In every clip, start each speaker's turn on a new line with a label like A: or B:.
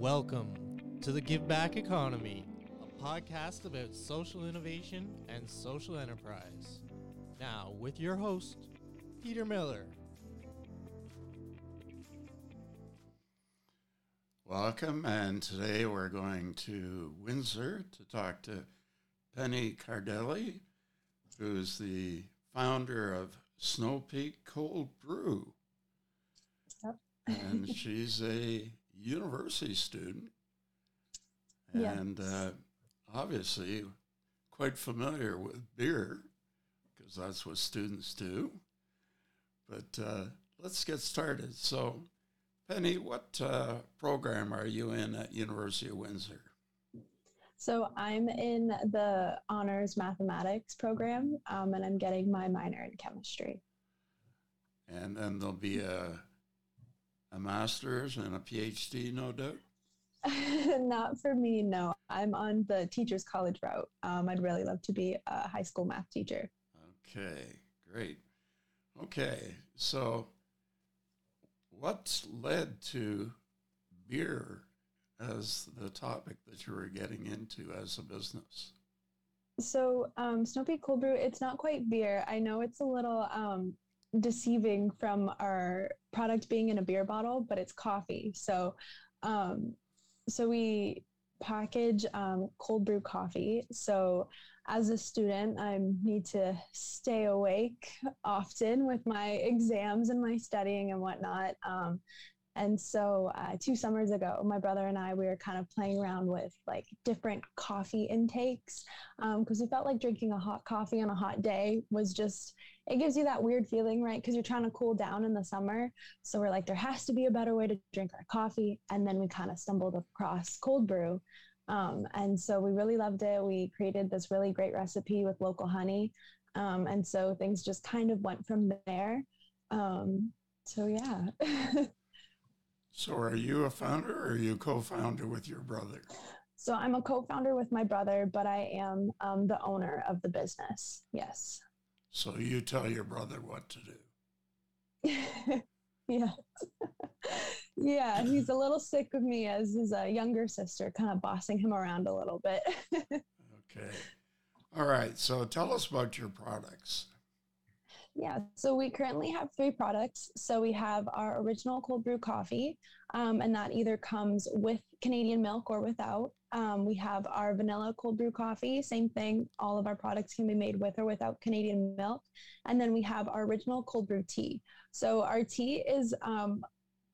A: Welcome to the Give Back Economy, a podcast about social innovation and social enterprise. Now, with your host, Peter Miller.
B: Welcome, and today we're going to Windsor to talk to Penny Cardelli, who's the founder of Snow Peak Cold Brew.
C: Yep.
B: and she's a university student and
C: Yes.
B: uh, obviously quite familiar with beer because that's what students do. But uh, let's get started. So, Penny, what uh, program are you in at University of Windsor?
C: So I'm in the honors mathematics program, um, and I'm getting my minor in chemistry.
B: And then there'll be a a master's and a PhD, no doubt.
C: Not for me, no. I'm on the teachers college route. Um, I'd really love to be a high school math teacher.
B: Okay, great. Okay, so what led to beer as the topic that you were getting into as a business?
C: So um, Snow Peak Cold Brew, it's not quite beer. I know it's a little um, deceiving from our product being in a beer bottle, but it's coffee. So, um, so we package um, cold brew coffee. So, as a student, I need to stay awake often with my exams and my studying and whatnot. Um, and so, uh, two summers ago, my brother and I we were kind of playing around with like different coffee intakes because we felt like drinking a hot coffee on a hot day was just it gives you that weird feeling right? Because you're trying to cool down in the summer. So we're like there has to be a better way to drink our coffee. And then we kind of stumbled across cold brew um, and so we really loved it. We created this really great recipe with local honey um, and so things just kind of went from there. Um, so yeah
B: So, are you a founder or are you co founder with your brother?
C: so i'm a co-founder with my brother but i am um, the owner of the business yes
B: So, you tell your brother what to do.
C: yeah. yeah, he's a little sick of me as his uh, younger sister, kind of bossing him around a little bit.
B: Okay. All right. So, tell us about your products.
C: Yeah, so we currently have three products. So we have our original cold brew coffee, um, and that either comes with Canadian milk or without. Um, we have our vanilla cold brew coffee, same thing. All of our products can be made with or without Canadian milk. And then we have our original cold brew tea. So our tea is um,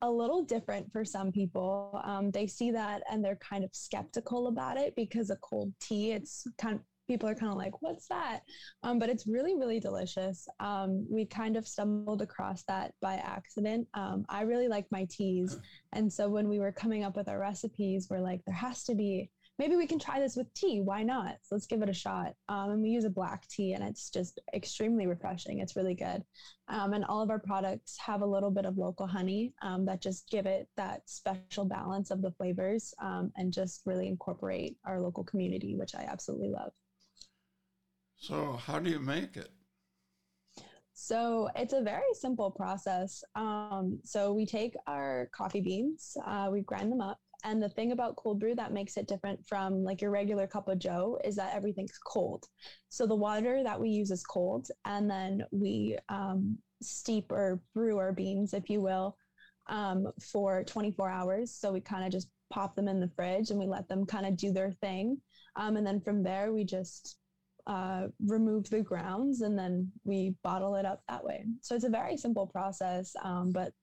C: a little different for some people. Um, they see that and they're kind of skeptical about it because a cold tea, it's kind of people are kind of like, what's that? Um, but it's really, really delicious. Um, we kind of stumbled across that by accident. Um, I really like my teas. And so when we were coming up with our recipes, we're like, there has to be, maybe we can try this with tea. Why not? So let's give it a shot. Um, and we use a black tea, and it's just extremely refreshing. It's really good. Um, and all of our products have a little bit of local honey um, that just give it that special balance of the flavors and just really incorporate our local community, which I absolutely love.
B: So, how do you make it?
C: So it's a very simple process. Um, so we take our coffee beans, uh, we grind them up. And the thing about cold brew that makes it different from like your regular cup of joe is that everything's cold. So the water that we use is cold, and then we um, steep or brew our beans, if you will, um, for 24 hours. So we kind of just pop them in the fridge and we let them kind of do their thing. Um, and then from there, we just uh, remove the grounds and then we bottle it up that way. So it's a very simple process, um, but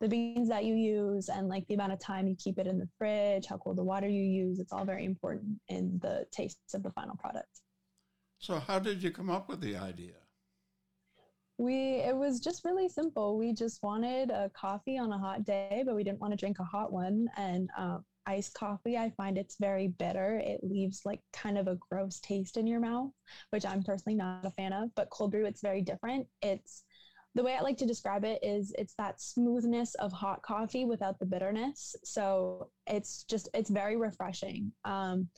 C: the beans that you use and like the amount of time you keep it in the fridge, how cold the water you use, it's all very important in the taste of the final product.
B: So, how did you come up with the idea?
C: We it was just really simple. We just wanted a coffee on a hot day, but we didn't want to drink a hot one. And um, iced coffee, I find it's very bitter. It leaves like kind of a gross taste in your mouth, which I'm personally not a fan of. But cold brew, it's very different. It's the way I like to describe it is it's that smoothness of hot coffee without the bitterness. So it's just it's very refreshing. Um,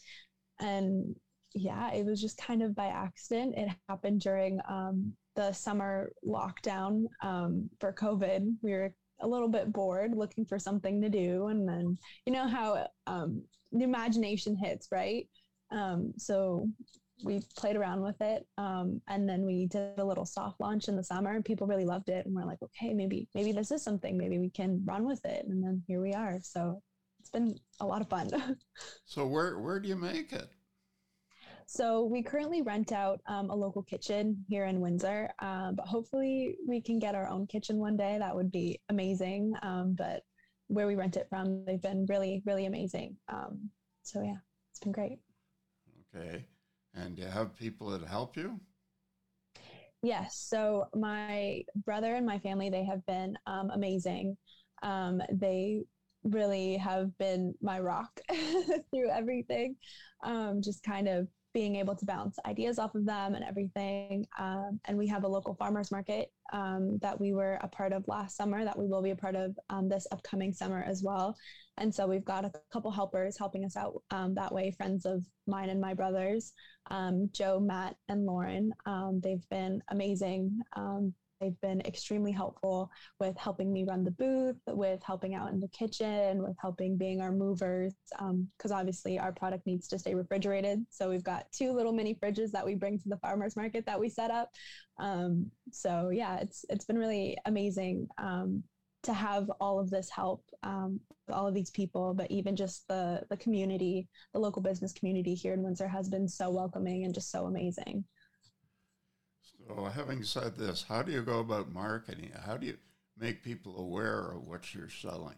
C: and yeah, it was just kind of by accident. It happened during um, the summer lockdown um, for COVID. We were a little bit bored, looking for something to do. And then, you know, how um, the imagination hits, right? Um, so we played around with it. Um, and then we did a little soft launch in the summer and people really loved it. And we're like, okay, maybe, maybe this is something, maybe we can run with it. And then here we are. So it's been a lot of fun.
B: so where, where do you make it?
C: So we currently rent out um, a local kitchen here in Windsor, um, but hopefully we can get our own kitchen one day. That would be amazing. Um, but where we rent it from, they've been really, really amazing. Um, so yeah, it's been great.
B: Okay. And do you have people that help you?
C: Yes. So my brother and my family, they have been um, amazing. Um, they really have been my rock through everything. just kind of being able to bounce ideas off of them and everything. Um, and we have a local farmers market um, that we were a part of last summer that we will be a part of um, this upcoming summer as well. And so we've got a couple helpers helping us out um, that way, friends of mine and my brothers, um, Joe, Matt, and Lauren. Um, they've been amazing. They've been extremely helpful with helping me run the booth, with helping out in the kitchen, with helping being our movers, because um, obviously our product needs to stay refrigerated. So we've got two little mini fridges that we bring to the farmers market that we set up. Um, so yeah, it's it's been really amazing um, to have all of this help, um, all of these people, but even just the the community, the local business community here in Windsor has been so welcoming and just so amazing.
B: So, having said this, how do you go about marketing? How do you make people aware of what you're selling?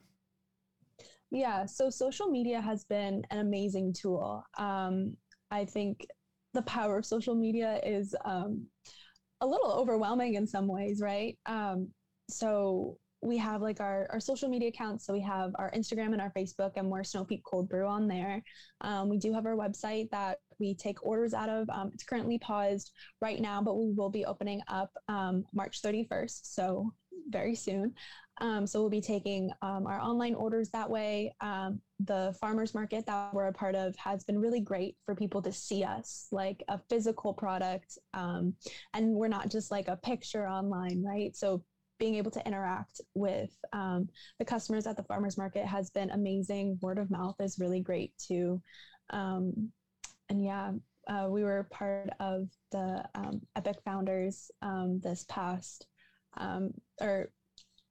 C: Yeah, so social media has been an amazing tool. Um, I think the power of social media is um, a little overwhelming in some ways, right? Um, so we have like our, our social media accounts. So we have our Instagram and our Facebook, and we're Snow Peak Cold Brew on there. Um, we do have our website that we take orders out of. Um, it's currently paused right now, but we will be opening up um, March 31st. So very soon. Um, so we'll be taking um, our online orders that way. Um, the farmers market that we're a part of has been really great for people to see us like a physical product. and we're not just like a picture online, right? So being able to interact with um, the customers at the farmers market has been amazing. Word of mouth is really great too. Um, and yeah, uh, we were part of the um, Epic Founders um, this past, um, or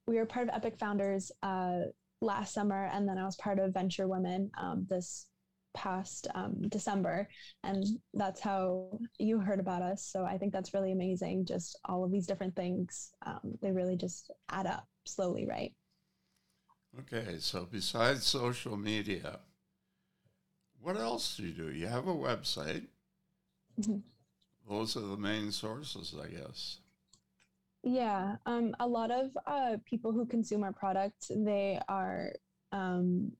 C: we were part of Epic Founders uh, last summer, and then I was part of Venture Women um, this past um, December. And that's how you heard about us. So I think that's really amazing. Just all of these different things, um, they really just add up slowly, right?
B: Okay. So besides social media, what else do you do? You have a website. Mm-hmm. Those are the main sources, I guess.
C: Yeah, um, a lot of uh, people who consume our product, they are um,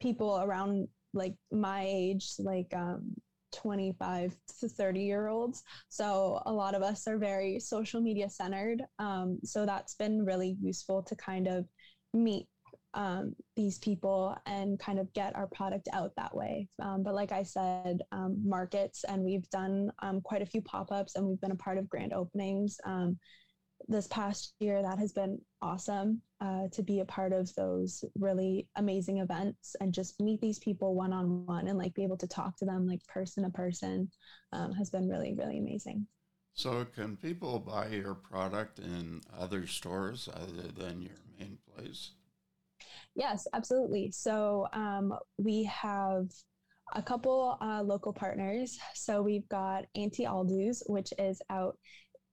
C: people around like my age, like um, 25 to 30 year olds. So a lot of us are very social media centered. Um, so that's been really useful to kind of meet um, these people and kind of get our product out that way. Um, but like I said, um, markets, and we've done um, quite a few pop ups and we've been a part of grand openings. Um, this past year, that has been awesome uh, to be a part of those really amazing events and just meet these people one on one and like be able to talk to them like person to person um, has been really, really amazing.
B: So, can people buy your product in other stores other than your main place?
C: Yes, absolutely. So, um, we have a couple uh, local partners. So, we've got Auntie Aldo's, which is out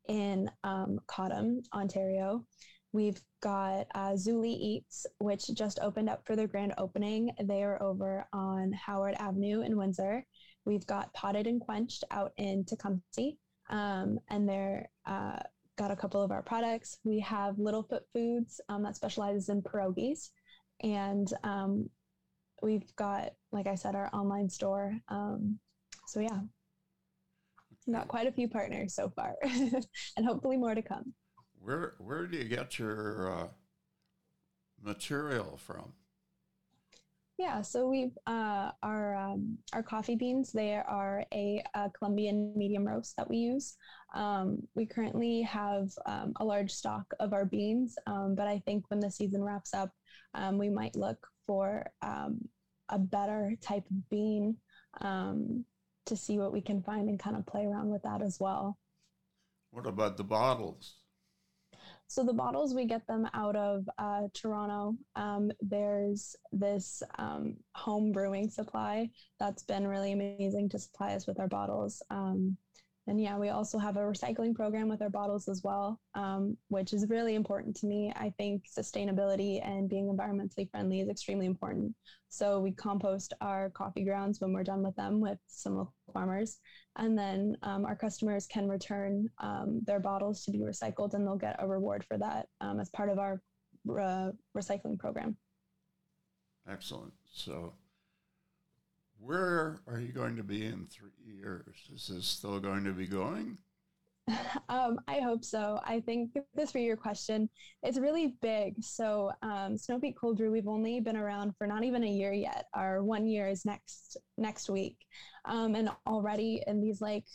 C: in um, Cottam, Ontario. We've got uh, Zuli Eats, which just opened up for their grand opening. They are over on Howard Avenue in Windsor. We've got Potted and Quenched out in Tecumseh, um, and they're uh, got a couple of our products. We have Littlefoot Foods um, that specializes in pierogies, and um, we've got, like I said, our online store. Um, so yeah, got quite a few partners so far, and hopefully more to come.
B: Where where do you get your uh, material from?
C: Yeah, so we've uh, our um, our coffee beans. They are a, a, Colombian medium roast that we use. Um, we currently have um, a large stock of our beans, um, but I think when the season wraps up, um, we might look for um, a better type of bean to see what we can find and kind of play around with that as well.
B: What about the bottles?
C: So the bottles we get them out of uh, Toronto. Um, there's this um, home brewing supply that's been really amazing to supply us with our bottles. Um, and yeah, we also have a recycling program with our bottles as well, um, which is really important to me. I think sustainability and being environmentally friendly is extremely important. So we compost our coffee grounds when we're done with them with some farmers. And then um, our customers can return um, their bottles to be recycled and they'll get a reward for that um, as part of our uh, recycling program.
B: Excellent. So where are you going to be in three years? Is this still going to be going?
C: Um, I hope so. I think the three year question is really big. So, um, Snow Peak Cold Brew, we've only been around for not even a year yet. Our one year is next next week, um, and already in these like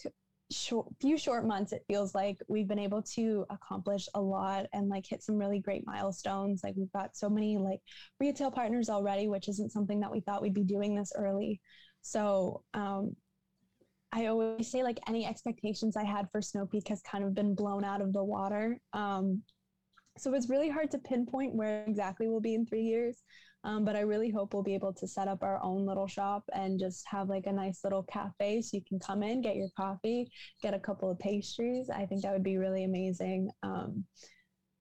C: short, few short months, it feels like we've been able to accomplish a lot and like hit some really great milestones. Like we've got so many like retail partners already, which isn't something that we thought we'd be doing this early. So um, I always say like any expectations I had for Snow Peak has kind of been blown out of the water. Um, so it's really hard to pinpoint where exactly we'll be in three years. Um, but I really hope we'll be able to set up our own little shop and just have like a nice little cafe so you can come in, get your coffee, get a couple of pastries. I think that would be really amazing. Um,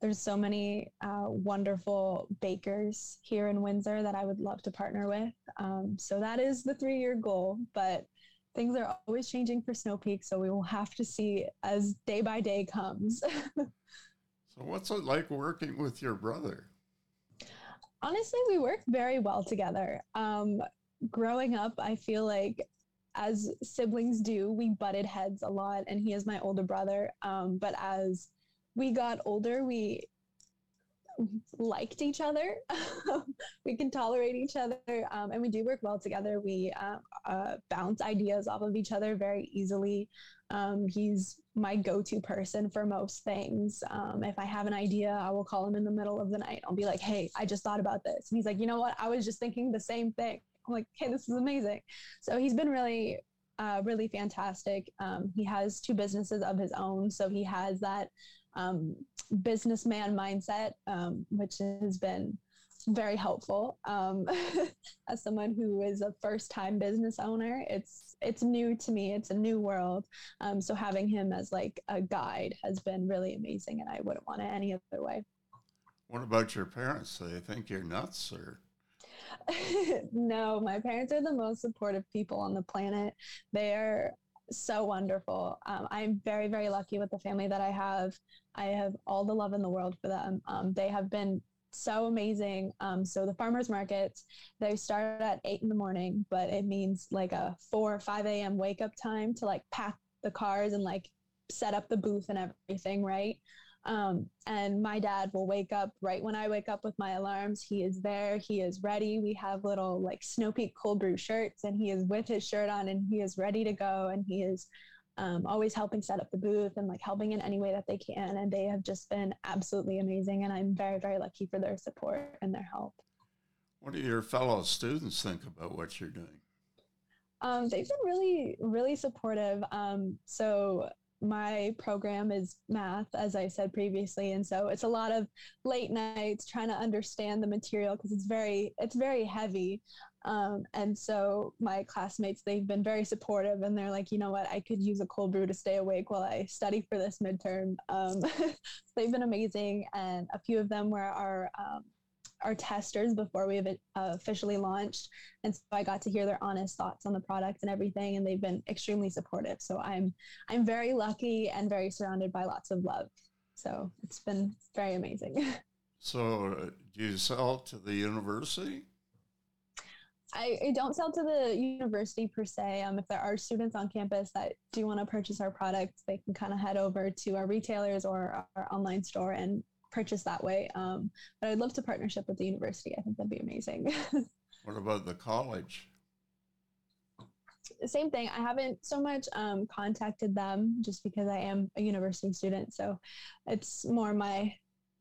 C: there's so many uh, wonderful bakers here in Windsor that I would love to partner with. Um, so that is the three year goal, but things are always changing for Snow Peak. So we will have to see as day by day comes.
B: so, what's it like working with your brother?
C: Honestly, we work very well together. Um, growing up, I feel like as siblings do, we butted heads a lot, and he is my older brother. Um, but as we got older, we liked each other. we can tolerate each other, um, and we do work well together. We uh, uh, bounce ideas off of each other very easily. Um, he's my go-to person for most things. Um, if I have an idea, I will call him in the middle of the night. I'll be like, "Hey, I just thought about this," and he's like, "You know what? I was just thinking the same thing." I'm like, "Hey, this is amazing." So he's been really, uh, really fantastic. Um, he has two businesses of his own, so he has that um, businessman mindset, um, which has been very helpful. Um, as someone who is a first-time business owner, it's it's new to me. It's a new world. Um, so having him as like a guide has been really amazing, and I wouldn't want it any other way.
B: What about your parents? Do they think you're nuts, or?
C: no, my parents are the most supportive people on the planet. They are so wonderful. Um, I'm very, very lucky with the family that I have. I have all the love in the world for them. Um, they have been so amazing. Um, so the farmers markets, they start at eight in the morning, but it means like a four or 5 a.m. wake up time to like pack the cars and like set up the booth and everything, right? Um, and my dad will wake up right when I wake up with my alarms. He is there. He is ready. We have little like Snow Peak cold brew shirts, and he is with his shirt on, and he is ready to go. And he is um, always helping set up the booth and like helping in any way that they can. And they have just been absolutely amazing. And I'm very, very lucky for their support and their help.
B: What do your fellow students think about what you're doing?
C: Um, they've been really, really supportive. Um, so my program is math, as I said previously, and so it's a lot of late nights trying to understand the material because it's very it's very heavy. Um, and so my classmates they've been very supportive, and they're like, you know what, I could use a cold brew to stay awake while I study for this midterm. Um, they've been amazing, and a few of them were our um, our testers before we have uh, officially launched. And so I got to hear their honest thoughts on the product and everything, and they've been extremely supportive. So I'm I'm very lucky and very surrounded by lots of love. So it's been very amazing.
B: so uh, do you sell to the university?
C: I, I, don't sell to the university per se. Um, if there are students on campus that do want to purchase our products, they can kind of head over to our retailers or our online store and purchase that way. Um, but I'd love to partnership with the university. I think that'd be amazing.
B: What about the college?
C: Same thing. I haven't so much um, contacted them just because I am a university student. So it's more my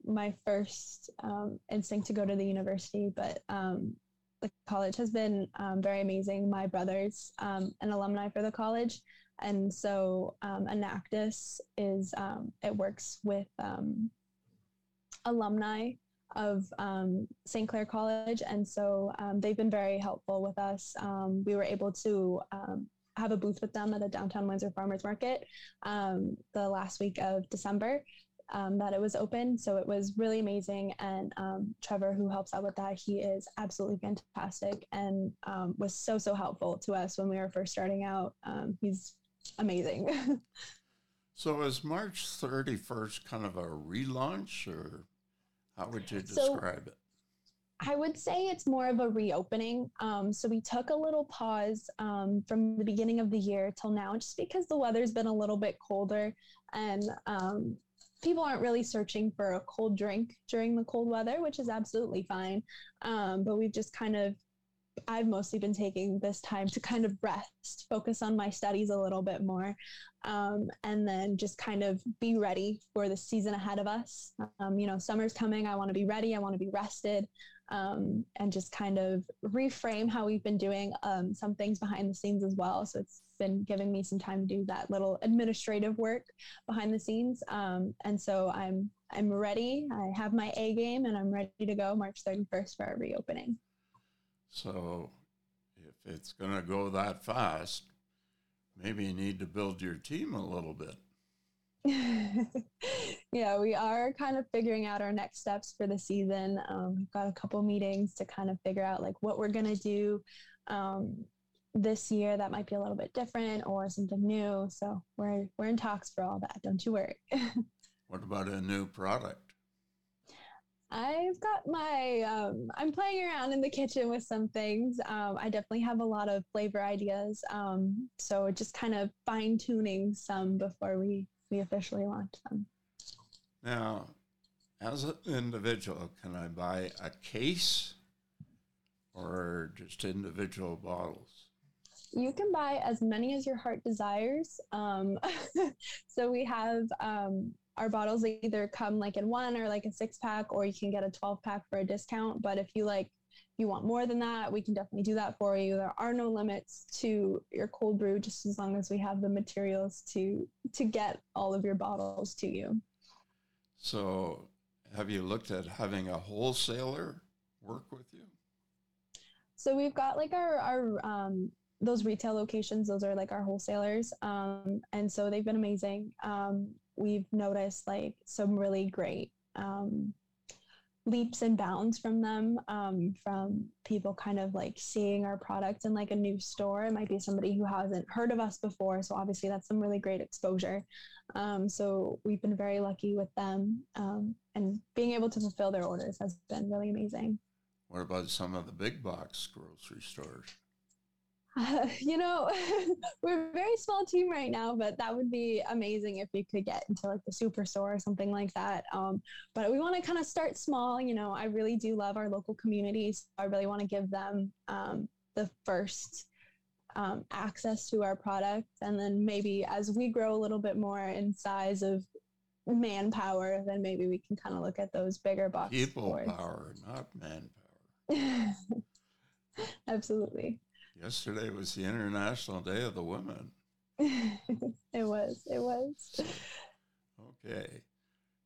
C: my first um, instinct to go to the university. But um, the college has been um, very amazing. My brother's um, an alumni for the college, and so um, Enactus is um, it works with um, alumni of um, St. Clair College, and so um, they've been very helpful with us. Um, we were able to um, have a booth with them at the downtown Windsor Farmers Market um, the last week of December. Um, that it was open, so it was really amazing. And Trevor, who helps out with that, he is absolutely fantastic and was so so helpful to us when we were first starting out. he's amazing.
B: so is March 31st kind of a relaunch or how would you describe so, it?
C: I would say it's more of a reopening. Um, so we took a little pause um, from the beginning of the year till now, just because the weather's been a little bit colder and um, people aren't really searching for a cold drink during the cold weather, which is absolutely fine. Um, but we've just kind of I've mostly been taking this time to kind of rest, focus on my studies a little bit more, um, and then just kind of be ready for the season ahead of us. Um, you know, summer's coming. I want to be ready. I want to be rested, um, and just kind of reframe how we've been doing um, some things behind the scenes as well. So it's been giving me some time to do that little administrative work behind the scenes, um, and so I'm I'm ready. I have my A game, and I'm ready to go March 31st for our reopening.
B: So if it's going to go that fast, maybe you need to build your team a little bit.
C: yeah, we are kind of figuring out our next steps for the season. Um, we've got a couple meetings to kind of figure out like what we're going to do um, this year that might be a little bit different or something new. So we're we're in talks for all that. Don't you worry.
B: what about a new product?
C: I've got my, um, I'm playing around in the kitchen with some things. Um, I definitely have a lot of flavor ideas. Um, so just kind of fine tuning some before we, we officially launch them.
B: Now, as an individual, can I buy a case or just individual bottles?
C: You can buy as many as your heart desires. Um, so we have um, our bottles either come like in one or like a six pack, or you can get a 12 pack for a discount. But if you like, you want more than that, we can definitely do that for you. There are no limits to your cold brew, just as long as we have the materials to to get all of your bottles to you.
B: So, have you looked at having a wholesaler work with you?
C: So we've got like our our um, those retail locations. Those are like our wholesalers, um, and so they've been amazing. Um, we've noticed like some really great um, leaps and bounds from them um, from people kind of like seeing our product in like a new store. It might be somebody who hasn't heard of us before so obviously that's some really great exposure. Um, so we've been very lucky with them um, and being able to fulfill their orders has been really amazing.
B: What about some of the big box grocery stores
C: uh, you know, we're a very small team right now, but that would be amazing if we could get into like the superstore or something like that. Um, but we want to kind of start small. You know, I really do love our local communities. I really want to give them um, the first um, access to our product. And then maybe as we grow a little bit more in size of manpower, then maybe we can kind of look at those bigger box.
B: People stores. power, not manpower.
C: Absolutely.
B: Yesterday was the International Day of the Women.
C: it was. It was.
B: Okay.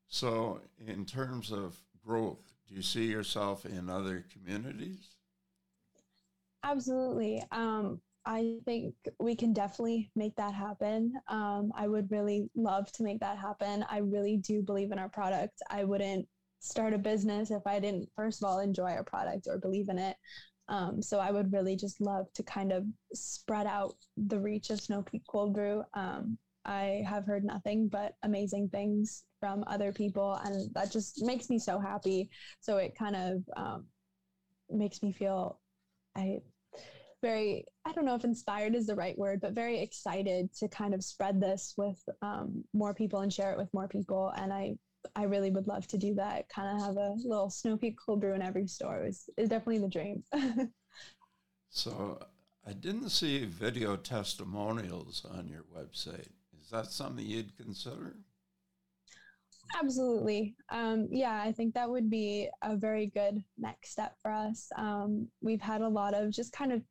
B: So, in terms of growth, do you see yourself in other communities?
C: Absolutely. Um, I think we can definitely make that happen. Um, I would really love to make that happen. I really do believe in our product. I wouldn't start a business if I didn't, first of all, enjoy our product or believe in it. Um, so I would really just love to kind of spread out the reach of Snow Peak Cold Brew. Um, I have heard nothing but amazing things from other people, and that just makes me so happy. So it kind of um, makes me feel I very I don't know if inspired is the right word, but very excited to kind of spread this with um, more people and share it with more people. And I I really would love to do that. Kind of have a little Snow Peak cold brew in every store is is definitely the dream.
B: So I didn't see video testimonials on your website. Is that something you'd consider?
C: Absolutely. Um, yeah, I think that would be a very good next step for us. Um, we've had a lot of just kind of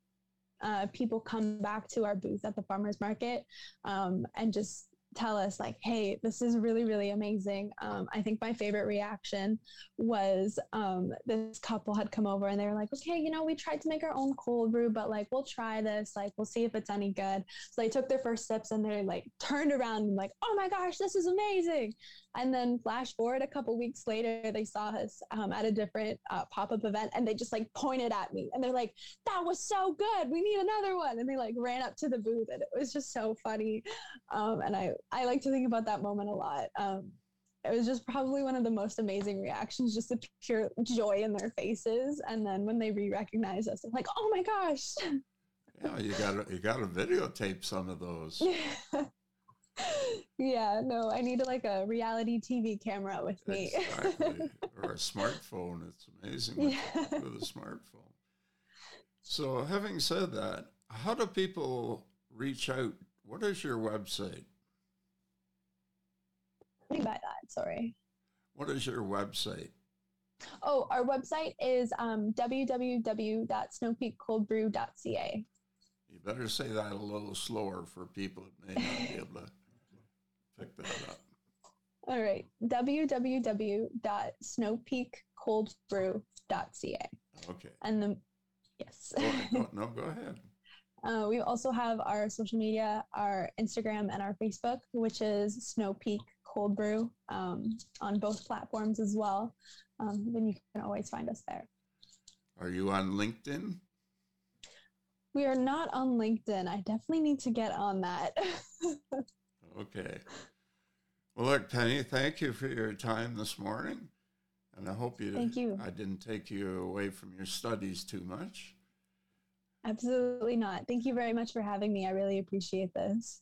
C: uh, people come back to our booth at the farmers market um, and just tell us like hey this is really really amazing. Um, i think my favorite reaction was um, this couple had come over and they were like okay you know we tried to make our own cold brew but like we'll try this like we'll see if it's any good. So they took their first sips and they like turned around and like oh my gosh this is amazing and then flash forward a couple weeks later they saw us um, at a different uh, pop-up event and they just like pointed at me and they're like that was so good we need another one and they like ran up to the booth and it was just so funny um, and i I like to think about that moment a lot. Um, it was just probably one of the most amazing reactions, just the pure joy in their faces. And then when they re-recognize us, they're like, "Oh my gosh!"
B: Yeah, you got you got to videotape some of those.
C: yeah, no, I need like a reality TV camera with me.
B: exactly, or a smartphone. It's amazing yeah. with a smartphone. So, having said that, how do people reach out? What is your website?
C: by that? Sorry.
B: What is your website?
C: Oh, our website is um, www.snowpeakcoldbrew.ca.
B: You better say that a little slower for people that may not be able to pick that up.
C: All right, www.snowpeakcoldbrew.ca.
B: Okay.
C: And the yes.
B: Go, no, go ahead.
C: Uh, we also have our social media, our Instagram and our Facebook, which is Snow Peak cold brew um, on both platforms as well. Um, then you can always find us there.
B: Are you on LinkedIn?
C: We are not on LinkedIn. I definitely need to get on that.
B: okay. Well, look, Penny, thank you for your time this morning. And I hope you,
C: thank you.
B: I didn't take you away from your studies too much.
C: Absolutely not. Thank you very much for having me. I really appreciate this.